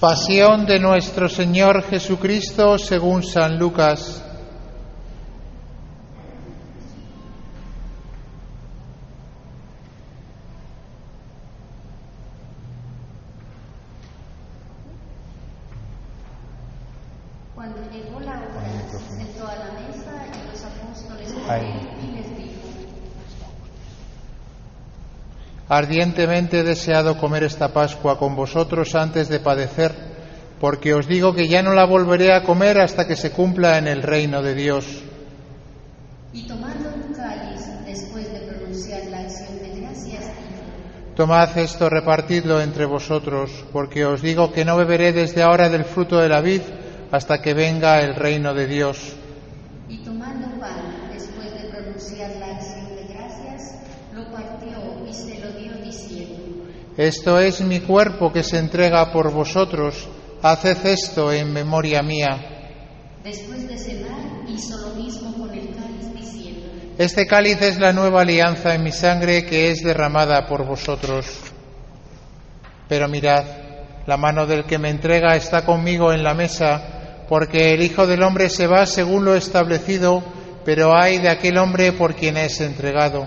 Pasión de nuestro Señor Jesucristo según San Lucas. Cuando llegó la hora, se sentó a la mesa y los apóstoles con Ahí. él y les dijo, Ardientemente he deseado comer esta Pascua con vosotros antes de padecer, porque os digo que ya no la volveré a comer hasta que se cumpla en el reino de Dios. y tomando un cáliz, después de pronunciar la acción de gracias, dijo, Tomad esto, repartidlo entre vosotros, porque os digo que no beberé desde ahora del fruto de la vid hasta que venga el reino de Dios. y tomando pan, después de pronunciar la acción de gracias, lo partió y se lo dio diciendo, Esto es mi cuerpo que se entrega por vosotros. Haced esto en memoria mía. después de cenar, hizo lo mismo con el cáliz diciendo, Este cáliz es la nueva alianza en mi sangre que es derramada por vosotros. Pero mirad, la mano del que me entrega está conmigo en la mesa, porque el Hijo del Hombre se va según lo establecido, pero hay de aquel hombre por quien es entregado.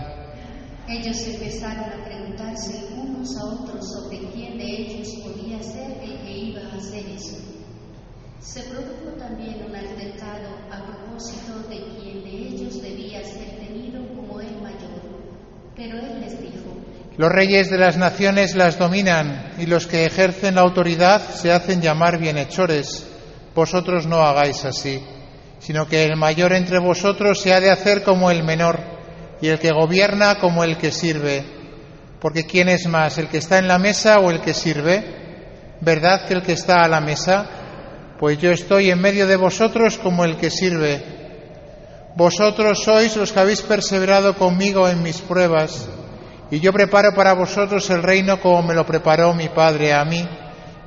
Ellos empezaron a preguntarse unos a otros sobre quién de ellos podía ser el que iba a hacer eso. Se produjo también un altercado a propósito de quién de ellos debía ser tenido como el mayor. Pero él les dijo, Los reyes de las naciones las dominan y los que ejercen la autoridad se hacen llamar bienhechores. Vosotros no hagáis así, sino que el mayor entre vosotros se ha de hacer como el menor y el que gobierna como el que sirve. Porque ¿quién es más, el que está en la mesa o el que sirve? ¿Verdad que el que está a la mesa? Pues yo estoy en medio de vosotros como el que sirve. Vosotros sois los que habéis perseverado conmigo en mis pruebas, y yo preparo para vosotros el reino como me lo preparó mi Padre a mí,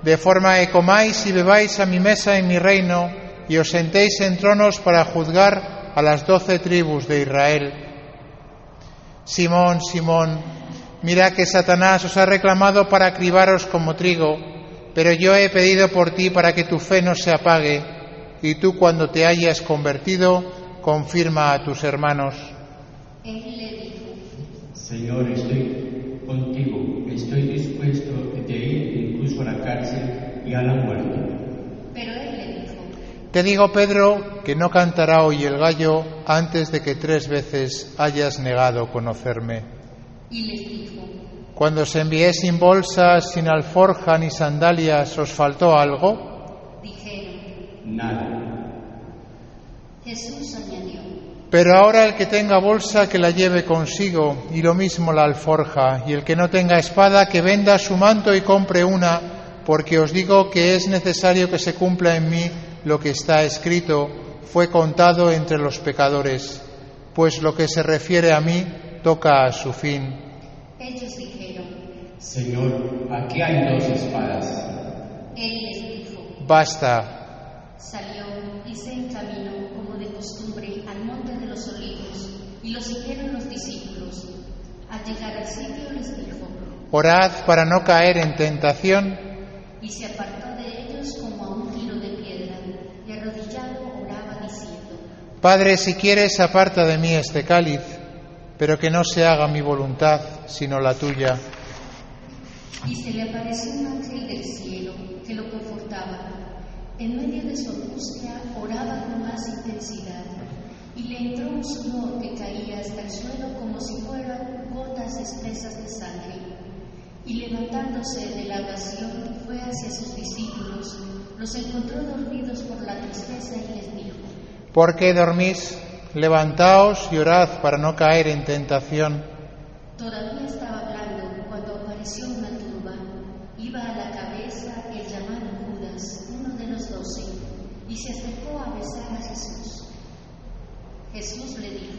de forma que comáis y bebáis a mi mesa en mi reino, y os sentéis en tronos para juzgar a las doce tribus de Israel. Simón, Simón, mira que Satanás os ha reclamado para cribaros como trigo, pero yo he pedido por ti para que tu fe no se apague, y tú cuando te hayas convertido, confirma a tus hermanos. él le dijo, Señor, estoy contigo, estoy dispuesto de ir incluso a la cárcel y a la muerte. pero él le dijo, Te digo, Pedro, que no cantará hoy el gallo antes de que tres veces hayas negado conocerme. Y les dijo, Cuando os envié sin bolsas, sin alforja ni sandalias, ¿os faltó algo? dijeron, Nada. Jesús añadió, Pero ahora el que tenga bolsa, que la lleve consigo, y lo mismo la alforja, y el que no tenga espada, que venda su manto y compre una, porque os digo que es necesario que se cumpla en mí lo que está escrito, fue contado entre los pecadores, pues lo que se refiere a mí toca a su fin. ellos dijeron, Señor, aquí hay dos espadas. él les dijo, Basta, Salió y se encaminó como de costumbre al monte de los olivos y lo siguieron los discípulos. Al llegar al sitio les dijo orad para no caer en tentación. y se apartó de ellos como a un tiro de piedra y arrodillado oraba diciendo, Padre, si quieres, aparta de mí este cáliz, pero que no se haga mi voluntad, sino la tuya. y se le apareció un ángel del cielo que lo confortaba. En medio de su angustia oraba con más intensidad y le entró un sudor que caía hasta el suelo como si fueran gotas espesas de sangre. Y levantándose de la oración fue hacia sus discípulos, los encontró dormidos por la tristeza y les dijo, ¿Por qué dormís? Levantaos y orad para no caer en tentación. Todavía estaba hablando cuando apareció una turba. Iba a la cabeza el llamado Judas, uno de los doce, y se acercó a besar a Jesús. Jesús le dijo,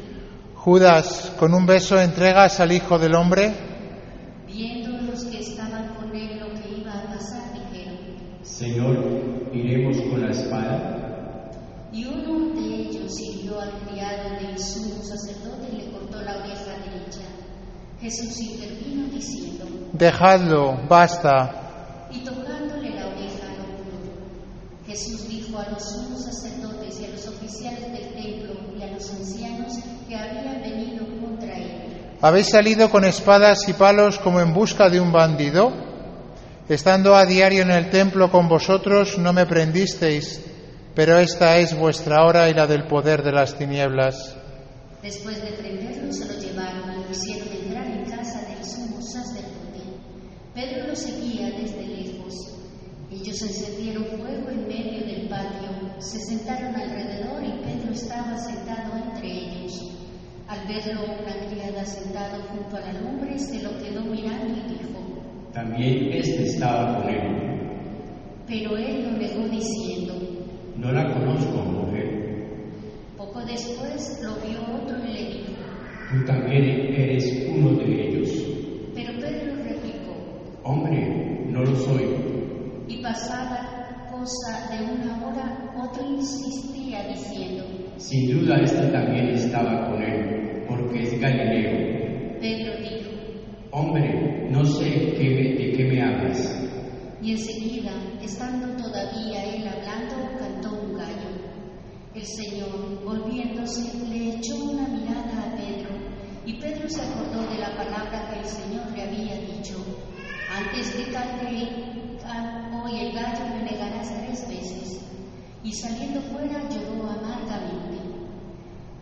Judas, ¿con un beso entregas al Hijo del Hombre? viendo los que estaban con él lo que iba a pasar, dijeron, Señor, ¿iremos con la espada? y uno de hirió al criado del sumo sacerdote y le cortó la oreja derecha. Jesús intervino diciendo, Dejadlo, basta. y tocándole la oreja lo Jesús dijo a los sumos sacerdotes y a los oficiales del templo y a los ancianos que habían venido contra él. ¿Habéis salido con espadas y palos como en busca de un bandido? Estando a diario en el templo con vosotros, no me prendisteis, pero esta es vuestra hora y la del poder de las tinieblas. Después de prenderlo, se lo llevaron y lo hicieron entrar en casa del sumo sacerdote. Pedro lo seguía desde lejos. Ellos encendieron fuego en medio del patio, se sentaron alrededor y Pedro estaba sentado entre ellos. Al verlo una criada sentado junto a la lumbre, se lo quedó mirando y dijo, También este estaba con él. pero él lo negó diciendo, No la conozco, mujer. poco después lo vio otro y le dijo, Tú también eres uno de ellos. pero Pedro replicó, Hombre, no lo soy. y pasada cosa de una hora, otro insistía diciendo, Sin duda este también estaba con él, porque es Galileo. Pedro dijo, Hombre, no sé de qué me hablas. y enseguida, estando todavía él hablando. El Señor, volviéndose, le echó una mirada a Pedro, y Pedro se acordó de la palabra que el Señor le había dicho, antes cante ah, hoy el gallo me negarás tres veces. Y saliendo fuera lloró amargamente.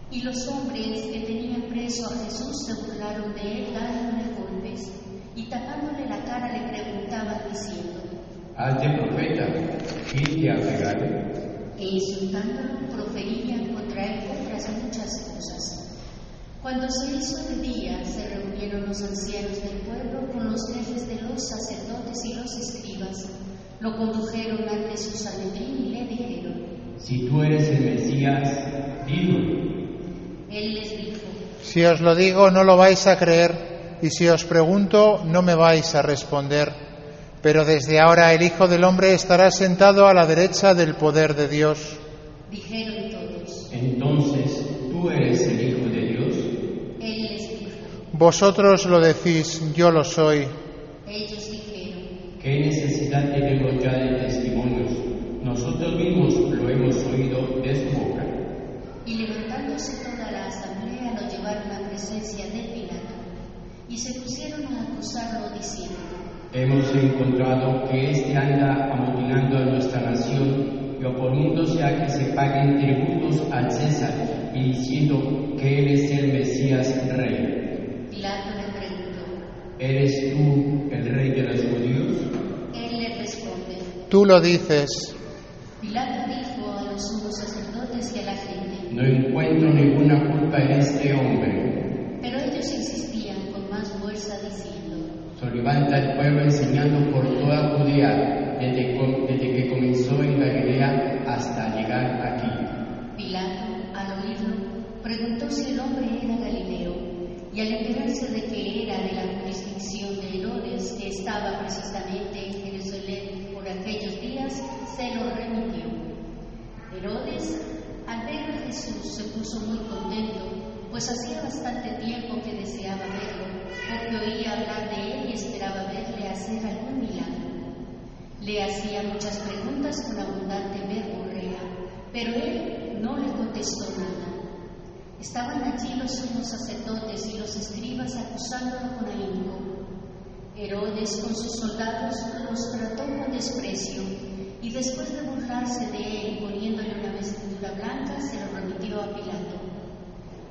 Y los hombres que tenían preso a Jesús se burlaron de él dándole golpes, y tapándole la cara le preguntaban diciendo, Hazte profeta. ¿Quién te? E insultándolo proferían contra él otras muchas cosas. Cuando se hizo de día, se reunieron los ancianos del pueblo con los jefes de los sacerdotes y los escribas. Lo condujeron ante su Sanedrín y le dijeron, Si tú eres el Mesías, dilo. él les dijo, Si os lo digo, no lo vais a creer, y si os pregunto, no me vais a responder. Pero desde ahora el Hijo del Hombre estará sentado a la derecha del poder de Dios. dijeron todos. Entonces, ¿tú eres el Hijo de Dios? Él les dijo, Vosotros lo decís, yo lo soy. ellos dijeron, ¿Qué necesidad tenemos ya de testimonios? Nosotros mismos lo hemos oído de su boca. Y levantándose toda la asamblea lo llevaron a presencia de Pilato y se pusieron a acusarlo diciendo, Hemos encontrado que éste anda amotinando a nuestra nación y oponiéndose a que se paguen tributos al César y diciendo que él es el Mesías rey. Pilato le preguntó, ¿Eres tú el rey de los judíos? él le responde, Tú lo dices. Pilato dijo a los sumos sacerdotes y a la gente, No encuentro ninguna culpa en este hombre. Levanta el pueblo enseñando por toda Judea, desde, desde que comenzó en Galilea Le hacía muchas preguntas con abundante verborrea, pero él no le contestó nada. Estaban allí los sumos sacerdotes y los escribas acusándolo con ahínco. Herodes con sus soldados los trató con desprecio y después de burlarse de él poniéndole una vestidura blanca se lo remitió a Pilato.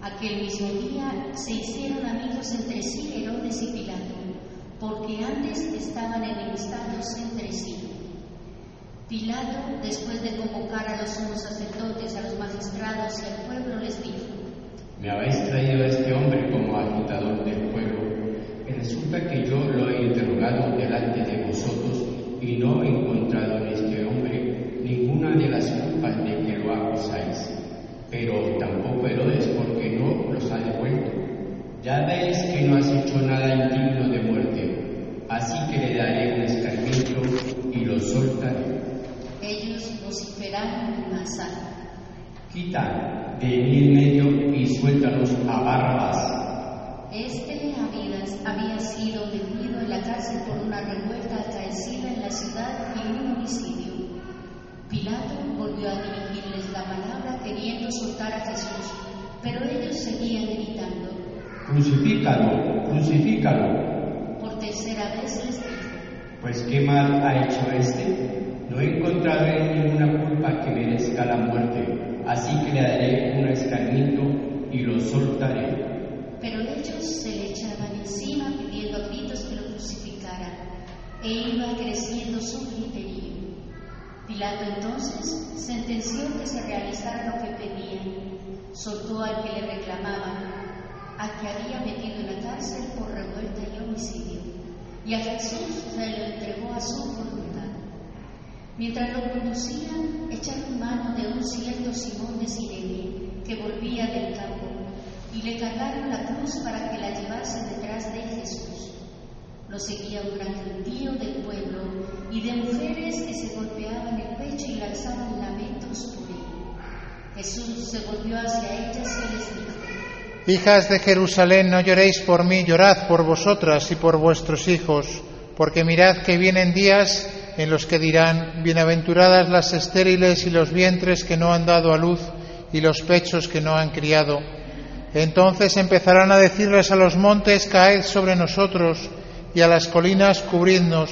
Aquel mismo día se hicieron amigos entre sí Herodes y Pilato, porque antes estaban enemistados entre sí. Pilato, después de convocar a los sumos sacerdotes, a los magistrados y al pueblo, les dijo, Me habéis traído a este hombre como agitador del pueblo. Y resulta que yo lo he interrogado delante de vosotros y no he encontrado en este hombre ninguna de las culpas de que lo acusáis. Pero tampoco Herodes porque no los ha devuelto. Ya veis que no has hecho nada indigno de muerte. Así que le daré un escarmiento y lo soltaré masa. Quita de en medio y suéltanos a Barrabás. Este de Avidas había sido detenido en la cárcel por una revuelta acaecida en la ciudad y un homicidio. Pilato volvió a dirigirles la palabra queriendo soltar a Jesús, pero ellos seguían gritando: Crucifícalo, crucifícalo. Por tercera vez les dijo: Pues qué mal ha hecho este no he encontrado en ninguna culpa que merezca la muerte, así que le daré un escarmiento y lo soltaré. pero ellos se le echaban encima pidiendo a gritos que lo crucificaran, e iba creciendo su griterío. Pilato entonces sentenció que se realizara lo que pedían, soltó al que le reclamaban, al que había metido en la cárcel por revuelta y homicidio, y a Jesús se lo entregó a su. Mientras lo conducían, echaron mano de un cierto Simón de Sirene, que volvía del campo, y le cargaron la cruz para que la llevase detrás de Jesús. Lo seguía un gran gentío del pueblo y de mujeres que se golpeaban el pecho y lanzaban lamentos por él. Jesús se volvió hacia ellas y les dijo, Hijas de Jerusalén, no lloréis por mí, llorad por vosotras y por vuestros hijos, porque mirad que vienen días en los que dirán, bienaventuradas las estériles y los vientres que no han dado a luz y los pechos que no han criado. Entonces empezarán a decirles a los montes, caed sobre nosotros, y a las colinas, cubridnos,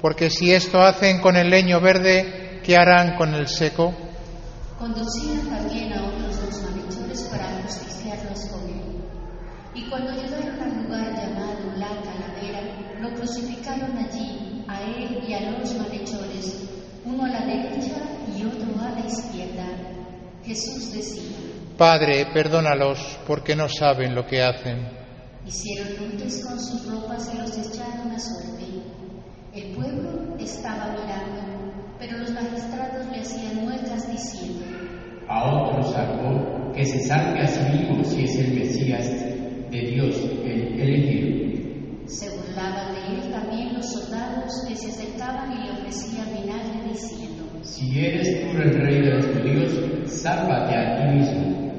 porque si esto hacen con el leño verde, ¿qué harán con el seco? Conducían también a otros dos malhechores para justiciarlos con él. Y cuando llegaron al lugar llamado La Calavera, lo crucificaron allí, él y a los malhechores, uno a la derecha y otro a la izquierda. Jesús decía, Padre, perdónalos, porque no saben lo que hacen. hicieron luces con sus ropas y los echaron a suerte. El pueblo estaba mirando, pero los magistrados le hacían muecas diciendo, A otro sacó que se salve a sí mismo si es el Mesías de Dios, el elegido. Se burlaban de él también los soldados que se acercaban y le ofrecían vinagre diciendo, Si eres tú el rey de los judíos, sálvate a ti mismo.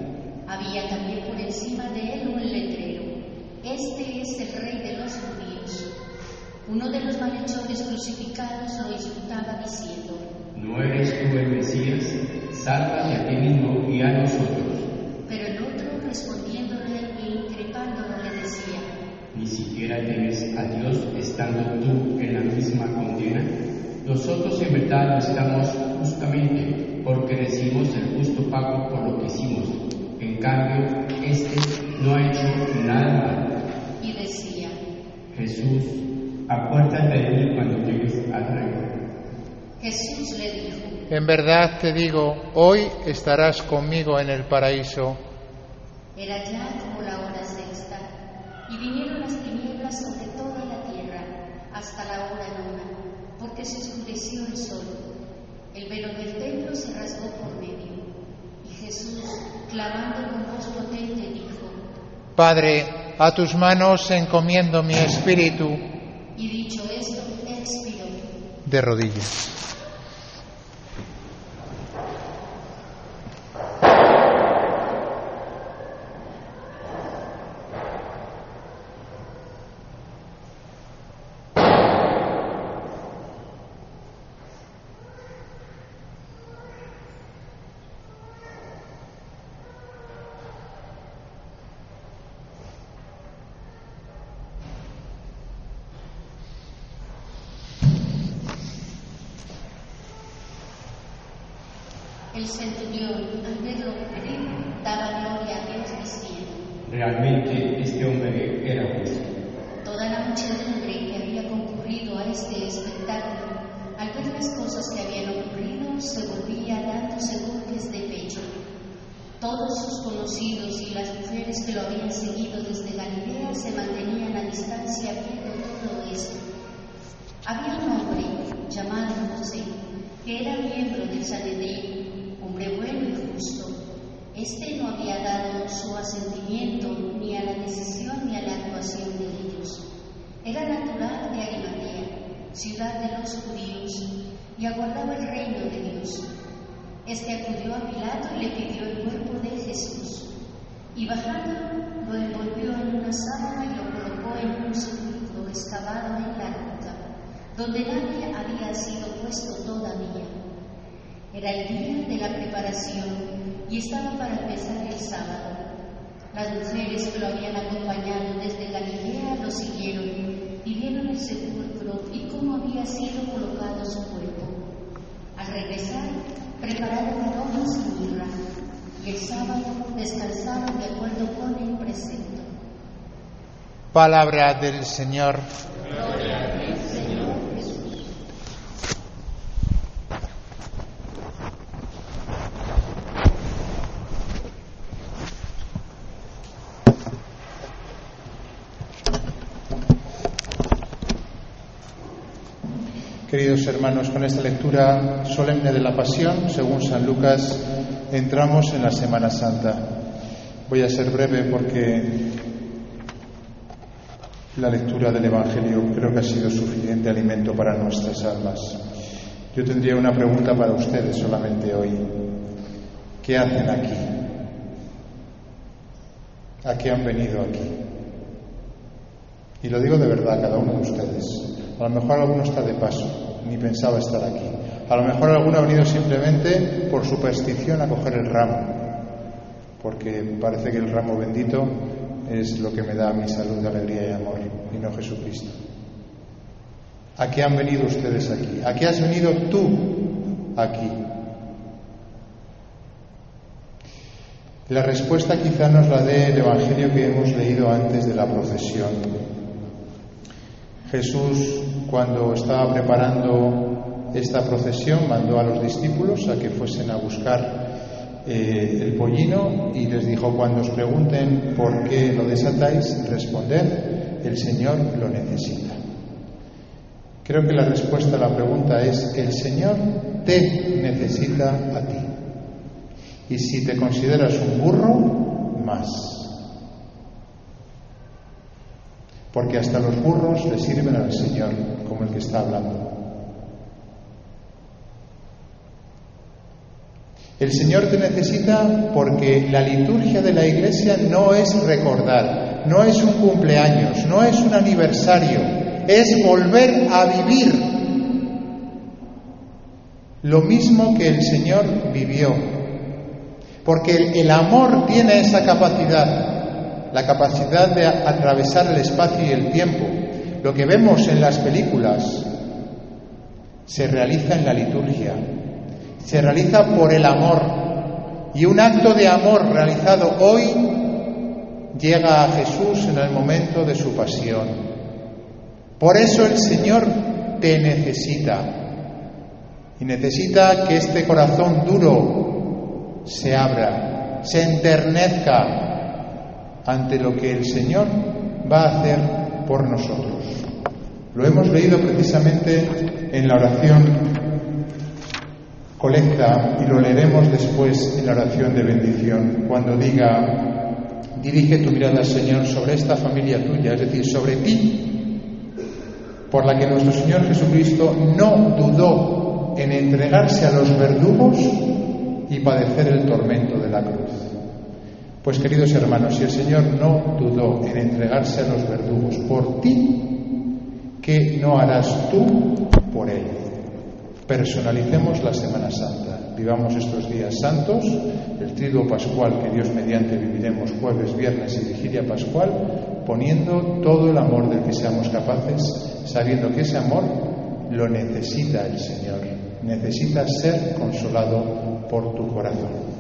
había también por encima de él un letrero, este es el rey de los judíos. Uno de los malhechores crucificados lo insultaba diciendo, ¿No eres tú el Mesías? Sálvate a ti mismo y a nosotros. pero el otro respondiéndole e increpándolo le decía, Ni siquiera temes a Dios estando tú en la misma condena. Nosotros en verdad lo estamos justamente porque recibimos el justo pago por lo que hicimos. En cambio, este no ha hecho nada malo. y decía, Jesús, acuérdate de mí cuando llegues al reino. Jesús le dijo, En verdad te digo, hoy estarás conmigo en el paraíso. Era ya como la hora y vinieron las tinieblas sobre toda la tierra hasta la hora nona, porque se oscureció el sol. El velo del templo se rasgó por medio, y Jesús, clamando con voz potente, dijo, Padre, a tus manos encomiendo mi espíritu y dicho esto, expiró. de rodillas. El centurión, al daba gloria a Dios diciendo, Realmente este hombre era justo. Toda la muchedumbre que había concurrido a este espectáculo, al ver las cosas que habían ocurrido, se volvía dándose golpes de pecho. Todos sus conocidos y las mujeres que lo habían seguido desde Galilea se mantenían a distancia viendo todo esto. Había un hombre llamado José, que era miembro del Sanedrín, hombre bueno y justo. Este no había dado su asentimiento ni a la decisión ni a la actuación de ellos. Era natural de Arimatea, ciudad de los judíos, y aguardaba el reino de Dios. Este acudió a Pilato y le pidió el cuerpo de Jesús. Y bajando, lo envolvió en una sábana y lo colocó en un sepulcro excavado en la roca, donde nadie había sido puesto todavía. Era el día de la preparación y estaba para empezar el sábado. Las mujeres que lo habían acompañado desde Galilea lo siguieron y vieron el sepulcro y cómo había sido colocado su cuerpo. Al regresar, prepararon aromas y mirra, y el sábado descansaron de acuerdo con el precepto. Palabra del Señor. Queridos hermanos, con esta lectura solemne de la Pasión, según San Lucas, entramos en la Semana Santa. Voy a ser breve porque la lectura del Evangelio creo que ha sido suficiente alimento para nuestras almas. Yo tendría una pregunta para ustedes solamente hoy. ¿Qué hacen aquí? ¿A qué han venido aquí? Y lo digo de verdad a cada uno de ustedes. A lo mejor alguno está de paso, ni pensaba estar aquí. A lo mejor alguno ha venido simplemente por superstición a coger el ramo, porque parece que el ramo bendito es lo que me da mi salud, alegría y amor, y no Jesucristo. ¿A qué han venido ustedes aquí? ¿A qué has venido tú aquí? La respuesta quizá nos la dé el Evangelio que hemos leído antes de la procesión. Jesús, cuando estaba preparando esta procesión, mandó a los discípulos a que fuesen a buscar eh, el pollino y les dijo, cuando os pregunten por qué lo desatáis, responded, el Señor lo necesita. Creo que la respuesta a la pregunta es, el Señor te necesita a ti. Y si te consideras un burro, más. Porque hasta los burros le sirven al Señor, como el que está hablando. El Señor te necesita porque la liturgia de la iglesia no es recordar, no es un cumpleaños, no es un aniversario, es volver a vivir lo mismo que el Señor vivió. Porque el amor tiene esa capacidad la capacidad de atravesar el espacio y el tiempo. Lo que vemos en las películas se realiza en la liturgia, se realiza por el amor. Y un acto de amor realizado hoy llega a Jesús en el momento de su pasión. Por eso el Señor te necesita. Y necesita que este corazón duro se abra, se enternezca ante lo que el Señor va a hacer por nosotros. Lo hemos leído precisamente en la oración colecta y lo leeremos después en la oración de bendición, cuando diga, dirige tu mirada, Señor, sobre esta familia tuya, es decir, sobre ti, por la que nuestro Señor Jesucristo no dudó en entregarse a los verdugos y padecer el tormento de la cruz. Pues queridos hermanos, si el Señor no dudó en entregarse a los verdugos por ti, ¿qué no harás tú por Él? Personalicemos la Semana Santa, vivamos estos días santos, el triduo pascual que Dios mediante viviremos jueves, viernes y vigilia pascual, poniendo todo el amor del que seamos capaces, sabiendo que ese amor lo necesita el Señor, necesita ser consolado por tu corazón.